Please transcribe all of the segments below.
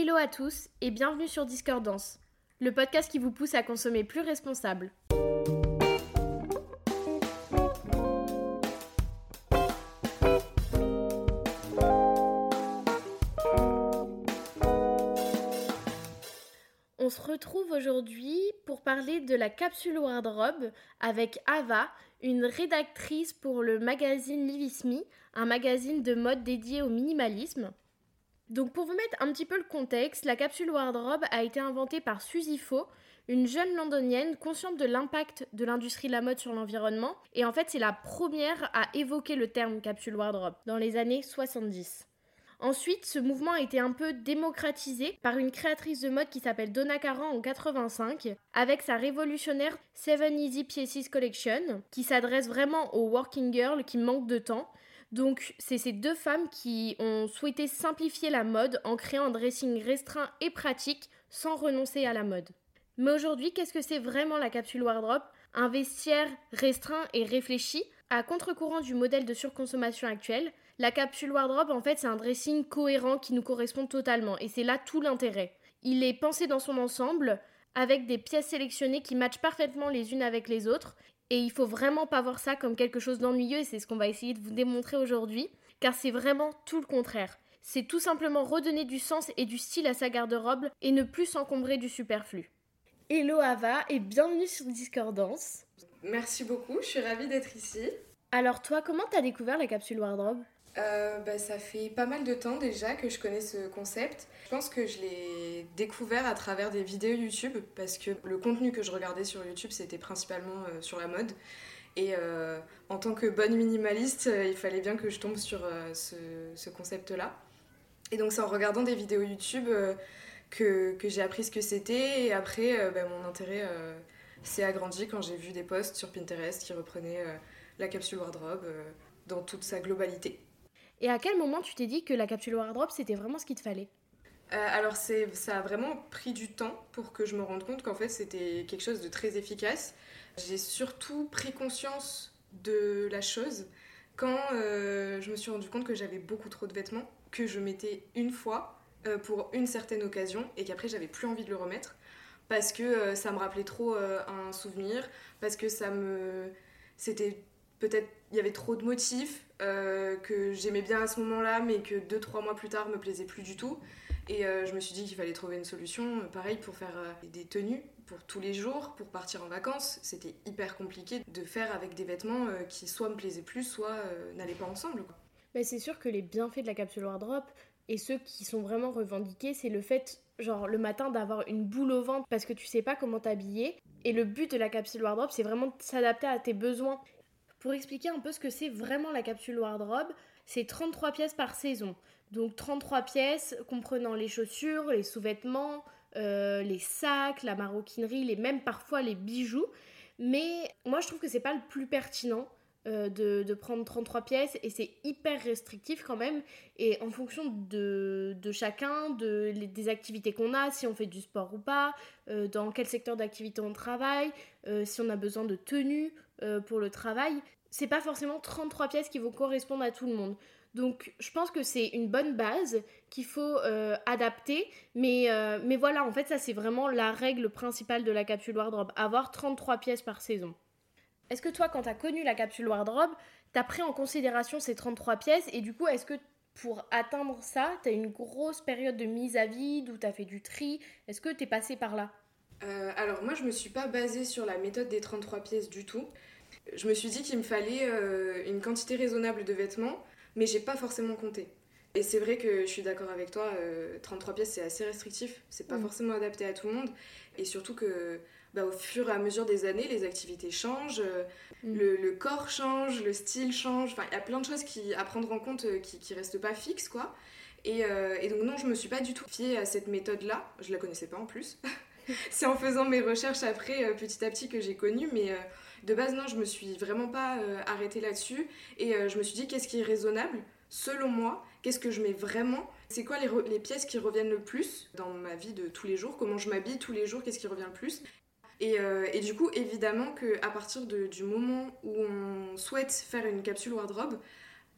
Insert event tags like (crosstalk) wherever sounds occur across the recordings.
Hello à tous et bienvenue sur Discordance, le podcast qui vous pousse à consommer plus responsable. On se retrouve aujourd'hui pour parler de la capsule wardrobe avec Ava, une rédactrice pour le magazine Live Me, un magazine de mode dédié au minimalisme. Donc pour vous mettre un petit peu le contexte, la capsule wardrobe a été inventée par Suzy Faux, une jeune londonienne consciente de l'impact de l'industrie de la mode sur l'environnement. Et en fait, c'est la première à évoquer le terme capsule wardrobe dans les années 70. Ensuite, ce mouvement a été un peu démocratisé par une créatrice de mode qui s'appelle Donna Karan en 85, avec sa révolutionnaire Seven Easy Pieces Collection, qui s'adresse vraiment aux working girls qui manquent de temps. Donc, c'est ces deux femmes qui ont souhaité simplifier la mode en créant un dressing restreint et pratique sans renoncer à la mode. Mais aujourd'hui, qu'est-ce que c'est vraiment la capsule wardrobe? Un vestiaire restreint et réfléchi, à contre-courant du modèle de surconsommation actuel, la capsule wardrobe, en fait, c'est un dressing cohérent qui nous correspond totalement. Et c'est là tout l'intérêt. Il est pensé dans son ensemble, avec des pièces sélectionnées qui matchent parfaitement les unes avec les autres. Et il faut vraiment pas voir ça comme quelque chose d'ennuyeux, et c'est ce qu'on va essayer de vous démontrer aujourd'hui, car c'est vraiment tout le contraire. C'est tout simplement redonner du sens et du style à sa garde-robe et ne plus s'encombrer du superflu. Hello Ava et bienvenue sur Discordance. Merci beaucoup, je suis ravie d'être ici. Alors toi, comment t'as découvert la capsule wardrobe? Euh, bah, ça fait pas mal de temps déjà que je connais ce concept. Je pense que je l'ai découvert à travers des vidéos YouTube parce que le contenu que je regardais sur YouTube c'était principalement euh, sur la mode. Et euh, en tant que bonne minimaliste, il fallait bien que je tombe sur ce, ce concept-là. Et donc c'est en regardant des vidéos YouTube que, que j'ai appris ce que c'était. Et après, bah, mon intérêt s'est agrandi quand j'ai vu des posts sur Pinterest qui reprenaient la capsule wardrobe dans toute sa globalité. Et à quel moment tu t'es dit que la capsule wardrobe, c'était vraiment ce qu'il te fallait euh, alors ça a vraiment pris du temps pour que je me rende compte qu'en fait c'était quelque chose de très efficace. J'ai surtout pris conscience de la chose quand euh, je me suis rendu compte que j'avais beaucoup trop de vêtements, que je mettais une fois euh, pour une certaine occasion et qu'après j'avais plus envie de le remettre parce que ça me rappelait trop un souvenir, parce que ça me... C'était peut-être il y avait trop de motifs euh, que j'aimais bien à ce moment-là, mais que 2-3 mois plus tard me plaisait plus du tout. Et euh, je me suis dit qu'il fallait trouver une solution, euh, pareil, pour faire des tenues pour tous les jours, pour partir en vacances. C'était hyper compliqué de faire avec des vêtements qui soit me plaisaient plus, soit n'allaient pas ensemble. Mais c'est sûr que les bienfaits de la capsule wardrobe, et ceux qui sont vraiment revendiqués, c'est le fait, genre le matin, d'avoir une boule au ventre parce que tu sais pas comment t'habiller. Et le but de la capsule wardrobe, c'est vraiment de s'adapter à tes besoins. Pour expliquer un peu ce que c'est vraiment la capsule wardrobe, c'est 33 pièces par saison. Donc 33 pièces comprenant les chaussures, les sous-vêtements, euh, les sacs, la maroquinerie, les même parfois les bijoux. Mais moi je trouve que c'est pas le plus pertinent euh, de, prendre 33 pièces et c'est hyper restrictif quand même. Et en fonction de, chacun, de, des activités qu'on a, si on fait du sport ou pas, euh, dans quel secteur d'activité on travaille, si on a besoin de tenue euh, pour le travail, c'est pas forcément 33 pièces qui vont correspondre à tout le monde. Donc je pense que c'est une bonne base qu'il faut euh, adapter. Mais, euh, mais voilà, en fait ça c'est vraiment la règle principale de la capsule wardrobe. Avoir 33 pièces par saison. Est-ce que toi quand tu as connu la capsule wardrobe, tu as pris en considération ces 33 pièces et du coup est-ce que pour atteindre ça, tu as une grosse période de mise à vide où tu as fait du tri? Est-ce que tu es passé par là? Euh, alors moi je me suis pas basée sur la méthode des 33 pièces du tout. Je me suis dit qu'il me fallait euh, une quantité raisonnable de vêtements, mais j'ai pas forcément compté. Et c'est vrai que je suis d'accord avec toi, 33 euh, pièces c'est assez restrictif, c'est pas mm. forcément adapté à tout le monde. Et surtout que bah, au fur et à mesure des années, les activités changent, mm. le, corps change, le style change, enfin il y a plein de choses qui, à prendre en compte qui, qui restent pas fixes quoi. Et, et, donc non, je me suis pas du tout fiée à cette méthode-là, je la connaissais pas en plus. (laughs) (laughs) c'est en faisant mes recherches après, euh, petit à petit, que j'ai connu. Mais euh, de base, non, je me suis vraiment pas euh, arrêtée là-dessus. Et je me suis dit, qu'est-ce qui est raisonnable selon moi Qu'est-ce que je mets vraiment C'est quoi les, pièces qui reviennent le plus dans ma vie de tous les jours Comment je m'habille tous les jours Qu'est-ce qui revient le plus et, du coup, évidemment qu'à partir du moment où on souhaite faire une capsule wardrobe,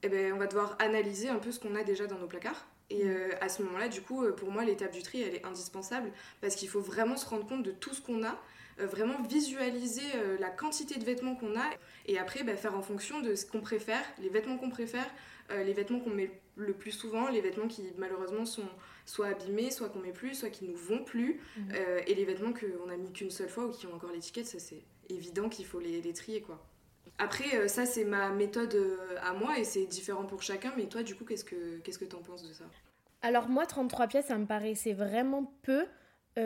eh ben, on va devoir analyser un peu ce qu'on a déjà dans nos placards Et à ce moment-là, du coup, pour moi, l'étape du tri, elle est indispensable parce qu'il faut vraiment se rendre compte de tout ce qu'on a, vraiment visualiser la quantité de vêtements qu'on a et après bah, faire en fonction de ce qu'on préfère, les vêtements qu'on préfère, les vêtements qu'on met le plus souvent, les vêtements qui malheureusement sont soit abîmés, soit qu'on met plus, soit qui nous vont plus, euh, et les vêtements qu'on a mis qu'une seule fois ou qui ont encore l'étiquette, ça c'est évident qu'il faut les, les, trier quoi. Après, euh, ça c'est ma méthode euh, à moi et c'est différent pour chacun, mais toi du coup, qu'est-ce que qu'est-ce que t'en penses de ça? Alors moi, 33 pièces, ça me paraissait vraiment peu.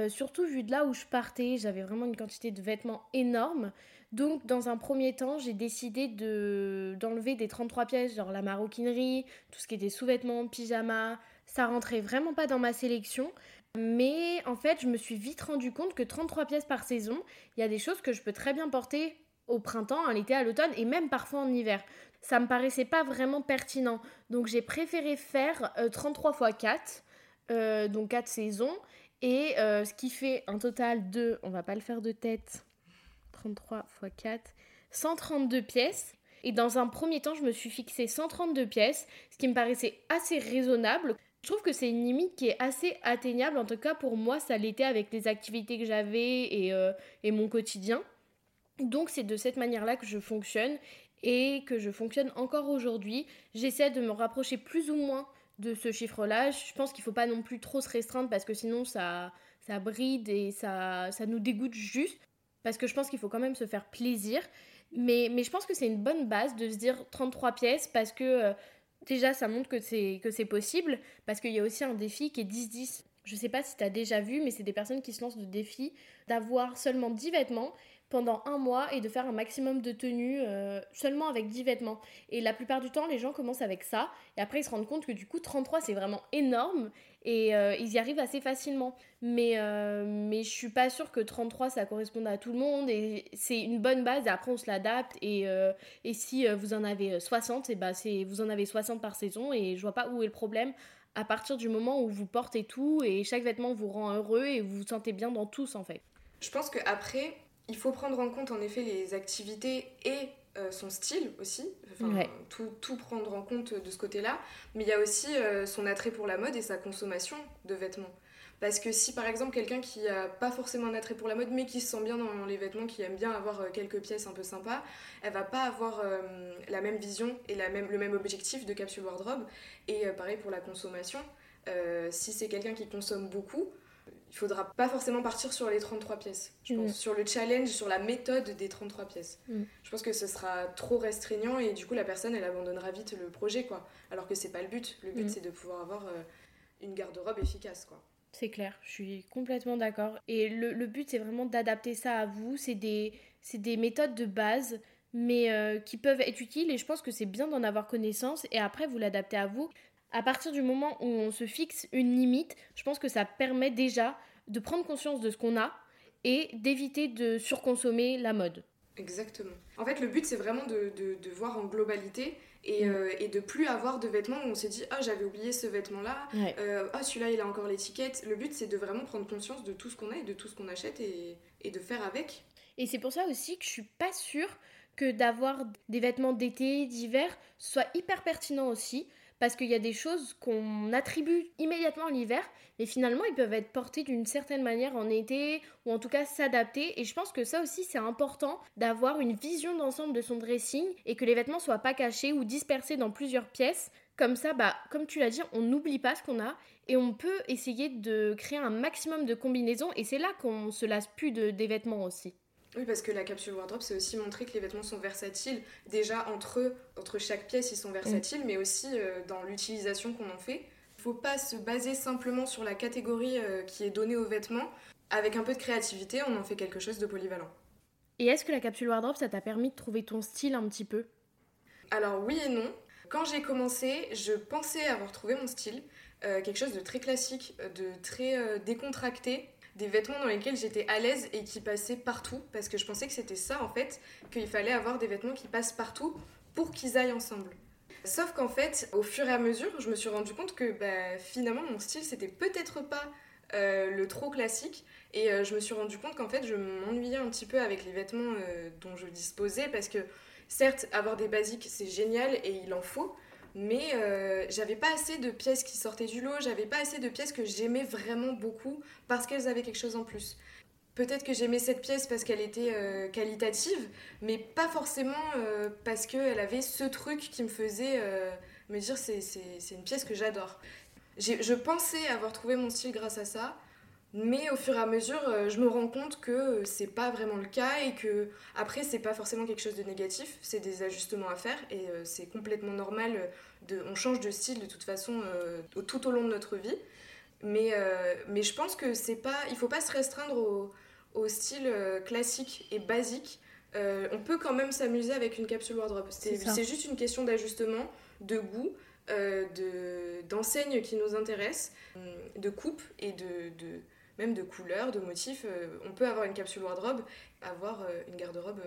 surtout vu de là où je partais, j'avais vraiment une quantité de vêtements énorme. Donc, dans un premier temps, j'ai décidé de, d'enlever des 33 pièces, genre la maroquinerie, tout ce qui était sous-vêtements, pyjama. Ça rentrait vraiment pas dans ma sélection. Mais en fait, je me suis vite rendu compte que 33 pièces par saison, il y a des choses que je peux très bien porter au printemps, à l'été, à l'automne et même parfois en hiver. Ça me paraissait pas vraiment pertinent. Donc, j'ai préféré faire 33 x 4, donc 4 saisons. Et euh, ce qui fait un total de, on va pas le faire de tête, 33 x 4, 132 pièces. Et dans un premier temps, je me suis fixé 132 pièces, ce qui me paraissait assez raisonnable. Je trouve que c'est une limite qui est assez atteignable, en tout cas pour moi ça l'était avec les activités que j'avais et, euh, et mon quotidien. Donc c'est de cette manière-là que je fonctionne et que je fonctionne encore aujourd'hui. J'essaie de me rapprocher plus ou moins de ce chiffre-là. Je pense qu'il ne faut pas non plus trop se restreindre parce que sinon ça, ça bride et ça, ça nous dégoûte juste parce que je pense qu'il faut quand même se faire plaisir. Mais, mais je pense que c'est une bonne base de se dire 33 pièces parce que euh, déjà ça montre que c'est, possible. Parce qu'il y a aussi un défi qui est 10-10. Je sais pas si tu as déjà vu, mais c'est des personnes qui se lancent de défi d'avoir seulement 10 vêtements pendant un mois et de faire un maximum de tenues euh, seulement avec 10 vêtements. Et la plupart du temps, les gens commencent avec ça. Et après, ils se rendent compte que du coup, 33, c'est vraiment énorme. Et euh, ils y arrivent assez facilement. Mais, euh, mais je suis pas sûre que 33, ça corresponde à tout le monde. Et c'est une bonne base. Et après, on se l'adapte. Et, et si vous en avez 60, et bah, vous en avez 60 par saison. Et je vois pas où est le problème à partir du moment où vous portez tout et chaque vêtement vous rend heureux et vous vous sentez bien dans tous en fait. Je pense qu'après, il faut prendre en compte en effet les activités et euh, son style aussi, tout, tout, prendre en compte de ce côté-là, mais il y a aussi euh, son attrait pour la mode et sa consommation de vêtements. Parce que si par exemple quelqu'un qui n'a pas forcément un attrait pour la mode mais qui se sent bien dans les vêtements, qui aime bien avoir euh, quelques pièces un peu sympas, elle va pas avoir la même vision et la même, le même objectif de capsule wardrobe. Et pareil pour la consommation, si c'est quelqu'un qui consomme beaucoup, il faudra pas forcément partir sur les 33 pièces. Je pense mm. sur le challenge, sur la méthode des 33 pièces. Mm. Je pense que ce sera trop restreignant et du coup la personne elle abandonnera vite le projet quoi. Alors que c'est pas le but. Le but mm. c'est de pouvoir avoir euh, une garde-robe efficace quoi. C'est clair, je suis complètement d'accord. Et le, le but c'est vraiment d'adapter ça à vous. C'est des, des méthodes de base mais euh, qui peuvent être utiles et je pense que c'est bien d'en avoir connaissance et après vous l'adaptez à vous à partir du moment où on se fixe une limite, je pense que ça permet déjà de prendre conscience de ce qu'on a et d'éviter de surconsommer la mode. Exactement. En fait, le but, c'est vraiment de, de, voir en globalité et, mm. euh, et, de plus avoir de vêtements où on s'est dit Ah, j'avais oublié ce vêtement-là, euh, ah, celui-là, il a encore l'étiquette. Le but, c'est de vraiment prendre conscience de tout ce qu'on a et de tout ce qu'on achète et, et de faire avec. Et c'est pour ça aussi que je suis pas sûre que d'avoir des vêtements d'été, d'hiver soit hyper pertinent aussi parce qu'il y a des choses qu'on attribue immédiatement à l'hiver, mais finalement ils peuvent être portés d'une certaine manière en été, ou en tout cas s'adapter. Et je pense que ça aussi c'est important d'avoir une vision d'ensemble de son dressing et que les vêtements soient pas cachés ou dispersés dans plusieurs pièces. Comme ça, bah, comme tu l'as dit, on n'oublie pas ce qu'on a et on peut essayer de créer un maximum de combinaisons. Et c'est là qu'on se lasse plus de, des vêtements aussi. Oui, parce que la capsule wardrobe, c'est aussi montrer que les vêtements sont versatiles. Déjà, entre eux, entre chaque pièce, ils sont versatiles, mm. mais aussi euh, dans l'utilisation qu'on en fait. Il faut pas se baser simplement sur la catégorie euh, qui est donnée aux vêtements. Avec un peu de créativité, on en fait quelque chose de polyvalent. Et est-ce que la capsule wardrobe, ça t'a permis de trouver ton style un petit peu? Alors oui et non. Quand j'ai commencé, je pensais avoir trouvé mon style, euh, quelque chose de très classique, de très décontracté, des vêtements dans lesquels j'étais à l'aise et qui passaient partout, parce que je pensais que c'était ça en fait, qu'il fallait avoir des vêtements qui passent partout pour qu'ils aillent ensemble. Sauf qu'en fait, au fur et à mesure, je me suis rendu compte que bah, finalement mon style c'était peut-être pas euh, le trop classique, et euh, je me suis rendu compte qu'en fait je m'ennuyais un petit peu avec les vêtements euh, dont je disposais, parce que certes, avoir des basiques c'est génial et il en faut, mais euh, j'avais pas assez de pièces qui sortaient du lot, j'avais pas assez de pièces que j'aimais vraiment beaucoup parce qu'elles avaient quelque chose en plus. Peut-être que j'aimais cette pièce parce qu'elle était euh, qualitative, mais pas forcément euh, parce qu'elle avait ce truc qui me faisait me dire c'est, c'est, une pièce que j'adore. je pensais avoir trouvé mon style grâce à ça, mais au fur et à mesure, je me rends compte que c'est pas vraiment le cas et que après c'est pas forcément quelque chose de négatif, c'est des ajustements à faire et c'est complètement normal. De, on change de style de toute façon tout au long de notre vie, mais, mais je pense que c'est pas, il faut pas se restreindre au, au style euh, classique et basique, euh, on peut quand même s'amuser avec une capsule wardrobe. C'est juste une question d'ajustement, de goût, euh, d'enseigne qui nous intéresse, de coupe et de, de même de couleurs, de motifs. on peut avoir une capsule wardrobe, avoir une garde-robe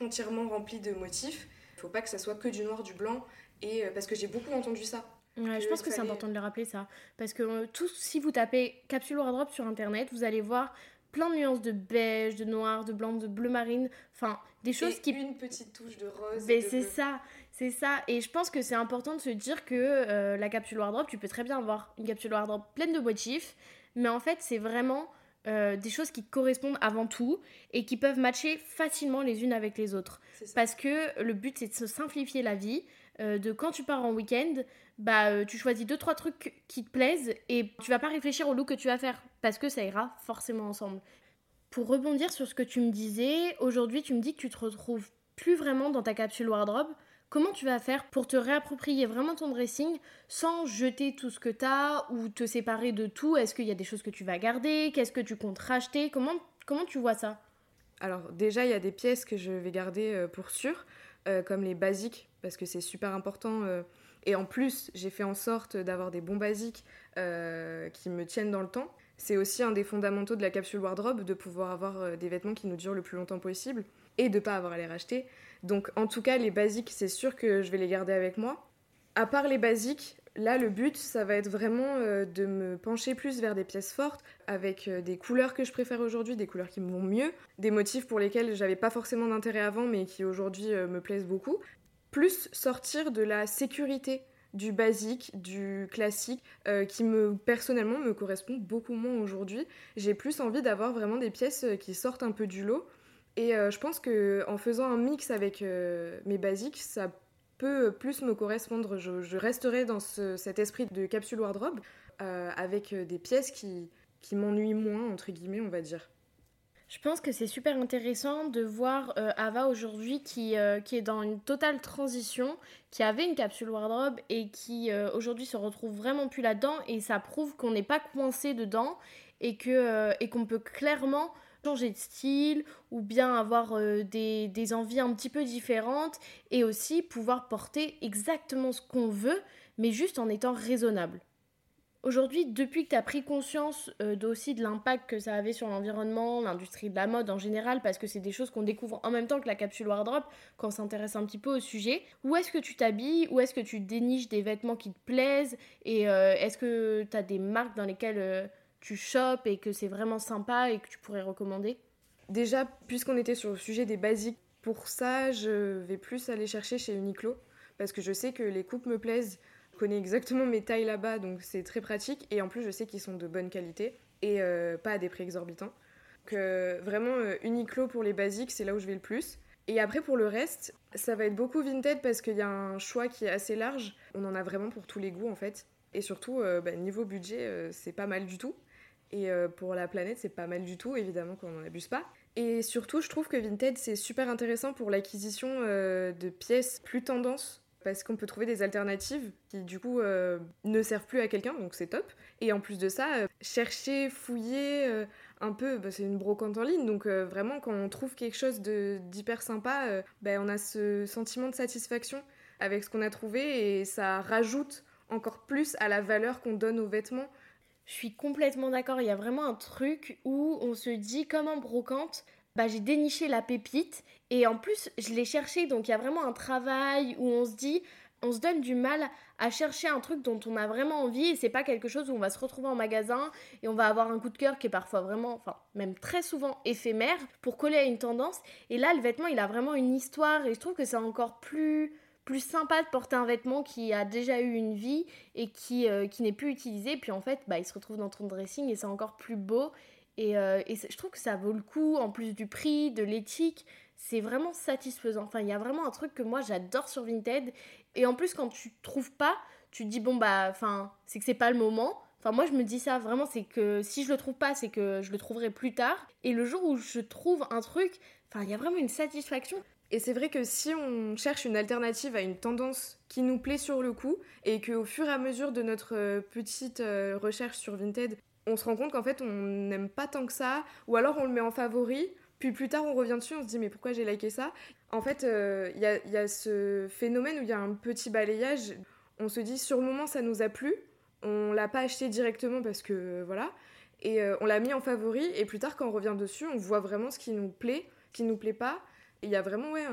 entièrement remplie de motifs. Il faut pas que ça soit que du noir, du blanc, et parce que j'ai beaucoup entendu ça. je pense que c'est important de le rappeler ça. Parce que tout, si vous tapez capsule wardrobe sur internet, vous allez voir plein de nuances de beige, de noir, de blanc, de bleu marine, enfin des choses et qui une petite touche de rose. Mais c'est ça, c'est ça. Et je pense que c'est important de se dire que euh, la capsule wardrobe, tu peux très bien avoir une capsule wardrobe pleine de motifs, mais en fait c'est vraiment euh, des choses qui correspondent avant tout et qui peuvent matcher facilement les unes avec les autres. Parce que le but c'est de se simplifier la vie. Euh, de quand tu pars en week-end, bah euh, tu choisis deux trois trucs qui te plaisent et tu vas pas réfléchir au look que tu vas faire parce que ça ira forcément ensemble. Pour rebondir sur ce que tu me disais, aujourd'hui tu me dis que tu te retrouves plus vraiment dans ta capsule wardrobe. Comment tu vas faire pour te réapproprier vraiment ton dressing sans jeter tout ce que tu as ou te séparer de tout? Est-ce qu'il y a des choses que tu vas garder? Qu'est-ce que tu comptes racheter? Comment, tu vois ça? Alors déjà, il y a des pièces que je vais garder euh, pour sûr, euh, comme les basiques, parce que c'est super important. Et en plus, j'ai fait en sorte d'avoir des bons basiques euh, qui me tiennent dans le temps. C'est aussi un des fondamentaux de la capsule wardrobe, de pouvoir avoir euh, des vêtements qui nous durent le plus longtemps possible et de pas avoir à les racheter. Donc en tout cas, les basiques, c'est sûr que je vais les garder avec moi. À part les basiques, là le but, ça va être vraiment euh, de me pencher plus vers des pièces fortes, avec des couleurs que je préfère aujourd'hui, des couleurs qui me vont mieux, des motifs pour lesquels j'avais pas forcément d'intérêt avant, mais qui aujourd'hui me plaisent beaucoup plus sortir de la sécurité du basique, du classique, euh, qui me personnellement me correspond beaucoup moins aujourd'hui. J'ai plus envie d'avoir vraiment des pièces euh, qui sortent un peu du lot. Et euh, je pense que en faisant un mix avec mes basiques, ça peut plus me correspondre. Je, resterai dans cet esprit de capsule wardrobe avec des pièces qui, m'ennuient moins, entre guillemets, on va dire. Je pense que c'est super intéressant de voir euh, Ava aujourd'hui qui, euh, est dans une totale transition, qui avait une capsule wardrobe et qui euh, aujourd'hui se retrouve vraiment plus là-dedans et ça prouve qu'on n'est pas coincé dedans et qu'on peut clairement changer de style ou bien avoir des, des envies un petit peu différentes et aussi pouvoir porter exactement ce qu'on veut mais juste en étant raisonnable. Aujourd'hui, depuis que tu as pris conscience euh, aussi de l'impact que ça avait sur l'environnement, l'industrie de la mode en général, parce que c'est des choses qu'on découvre en même temps que la capsule wardrobe quand on s'intéresse un petit peu au sujet, où est-ce que tu t'habilles, où est-ce que tu déniches des vêtements qui te plaisent, et euh, est-ce que tu as des marques dans lesquelles euh, tu chopes et que c'est vraiment sympa et que tu pourrais recommander Déjà, puisqu'on était sur le sujet des basiques, pour ça, je vais plus aller chercher chez Uniqlo, parce que je sais que les coupes me plaisent connais exactement mes tailles là-bas, donc c'est très pratique. Et en plus, je sais qu'ils sont de bonne qualité et euh, pas à des prix exorbitants. Donc euh, vraiment, euh, Uniqlo pour les basiques, c'est là où je vais le plus. Et après, pour le reste, ça va être beaucoup Vinted parce qu'il y a un choix qui est assez large. On en a vraiment pour tous les goûts en fait. Et surtout, bah, niveau budget, c'est pas mal du tout. Et pour la planète, c'est pas mal du tout, évidemment qu'on n'en abuse pas. Et surtout, je trouve que Vinted, c'est super intéressant pour l'acquisition de pièces plus tendance parce qu'on peut trouver des alternatives qui du coup euh, ne servent plus à quelqu'un, donc c'est top. Et en plus de ça, euh, chercher, fouiller euh, un peu, bah, c'est une brocante en ligne, donc vraiment quand on trouve quelque chose d'hyper sympa, bah, on a ce sentiment de satisfaction avec ce qu'on a trouvé et ça rajoute encore plus à la valeur qu'on donne aux vêtements. Je suis complètement d'accord, il y a vraiment un truc où on se dit comme en brocante, bah, j'ai déniché la pépite et en plus je l'ai cherché donc il y a vraiment un travail où on se dit on se donne du mal à chercher un truc dont on a vraiment envie et c'est pas quelque chose où on va se retrouver en magasin et on va avoir un coup de cœur qui est parfois vraiment, enfin même très souvent éphémère pour coller à une tendance. Et là le vêtement il a vraiment une histoire et je trouve que c'est encore plus plus sympa de porter un vêtement qui a déjà eu une vie et qui, euh, qui n'est plus utilisé. Puis en fait, bah, il se retrouve dans ton dressing et c'est encore plus beau. Et, euh, et je trouve que ça vaut le coup, en plus du prix, de l'éthique. C'est vraiment satisfaisant. Enfin, il y a vraiment un truc que moi j'adore sur Vinted. Et en plus, quand tu trouves pas, tu te dis, bon, bah, enfin, c'est que c'est pas le moment. Enfin, moi, je me dis ça vraiment, c'est que si je le trouve pas, c'est que je le trouverai plus tard. Et le jour où je trouve un truc, enfin, il y a vraiment une satisfaction. Et c'est vrai que si on cherche une alternative à une tendance qui nous plaît sur le coup, et qu'au fur et à mesure de notre euh, petite euh, recherche sur Vinted, on se rend compte qu'en fait on n'aime pas tant que ça, ou alors on le met en favori, puis plus tard on revient dessus, on se dit mais pourquoi j'ai liké ça? En fait, il euh, y, a, ce phénomène où il y a un petit balayage, on se dit sur le moment ça nous a plu, on l'a pas acheté directement parce que voilà, et on l'a mis en favori, et plus tard quand on revient dessus, on voit vraiment ce qui nous plaît, ce qui nous plaît pas, il y a vraiment ouais,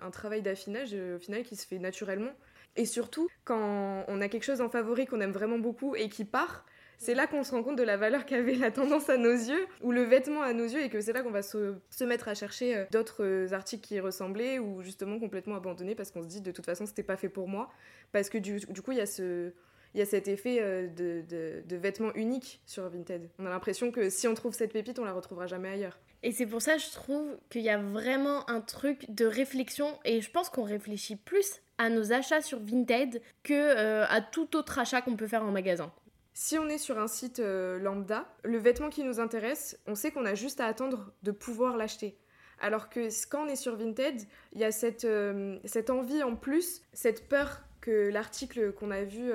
un, travail d'affinage euh, au final qui se fait naturellement. Et surtout, quand on a quelque chose en favori qu'on aime vraiment beaucoup et qui part, c'est là qu'on se rend compte de la valeur (laughs) qu'avait la tendance à nos yeux, ou le vêtement à nos yeux, et que c'est là qu'on va se, mettre à chercher euh, d'autres euh, articles qui ressemblaient, ou justement complètement abandonnés parce qu'on se dit de toute façon c'était pas fait pour moi. Parce que du, coup, il y a y a cet effet de, de, de, vêtements uniques sur Vinted. On a l'impression que si on trouve cette pépite, on la retrouvera jamais ailleurs. Et c'est pour ça, je trouve qu'il y a vraiment un truc de réflexion et je pense qu'on réfléchit plus à nos achats sur Vinted que euh, à tout autre achat qu'on peut faire en magasin. Si on est sur un site euh, lambda, le vêtement qui nous intéresse, on sait qu'on a juste à attendre de pouvoir l'acheter. Alors que quand on est sur Vinted, il y a cette, euh, cette envie en plus, cette peur que l'article qu'on a vu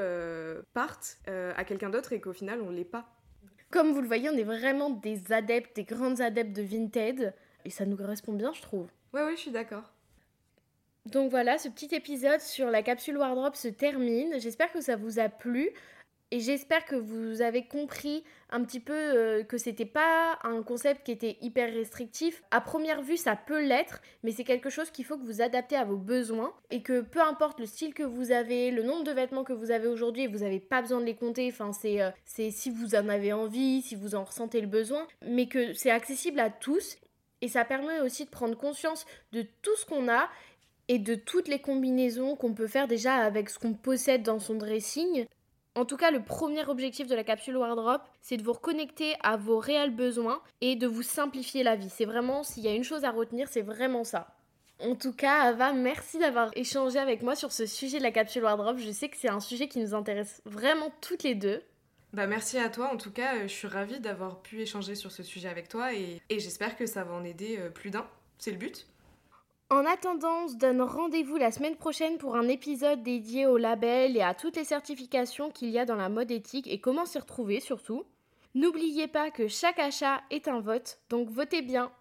parte à quelqu'un d'autre et qu'au final on l'est pas. Comme vous le voyez, on est vraiment des adeptes, des grandes adeptes de Vinted. Et ça nous correspond bien, je trouve. Ouais, ouais, je suis d'accord. Donc voilà, ce petit épisode sur la capsule Wardrobe se termine. J'espère que ça vous a plu. Et j'espère que vous avez compris un petit peu euh, que c'était pas un concept qui était hyper restrictif. À première vue, ça peut l'être, mais c'est quelque chose qu'il faut que vous adaptez à vos besoins et que peu importe le style que vous avez, le nombre de vêtements que vous avez aujourd'hui, vous n'avez pas besoin de les compter. Enfin, euh, c'est si vous en avez envie, si vous en ressentez le besoin, mais que c'est accessible à tous et ça permet aussi de prendre conscience de tout ce qu'on a et de toutes les combinaisons qu'on peut faire déjà avec ce qu'on possède dans son dressing en tout cas, le premier objectif de la capsule Wardrop, c'est de vous reconnecter à vos réels besoins et de vous simplifier la vie. C'est vraiment, s'il y a une chose à retenir, c'est vraiment ça. En tout cas, Ava, merci d'avoir échangé avec moi sur ce sujet de la capsule Wardrop. Je sais que c'est un sujet qui nous intéresse vraiment toutes les deux. Bah merci à toi, en tout cas, euh, je suis ravie d'avoir pu échanger sur ce sujet avec toi et, et j'espère que ça va en aider euh, plus d'un. C'est le but. En attendant, on donne rendez-vous la semaine prochaine pour un épisode dédié au label et à toutes les certifications qu'il y a dans la mode éthique et comment s'y retrouver surtout. N'oubliez pas que chaque achat est un vote, donc votez bien.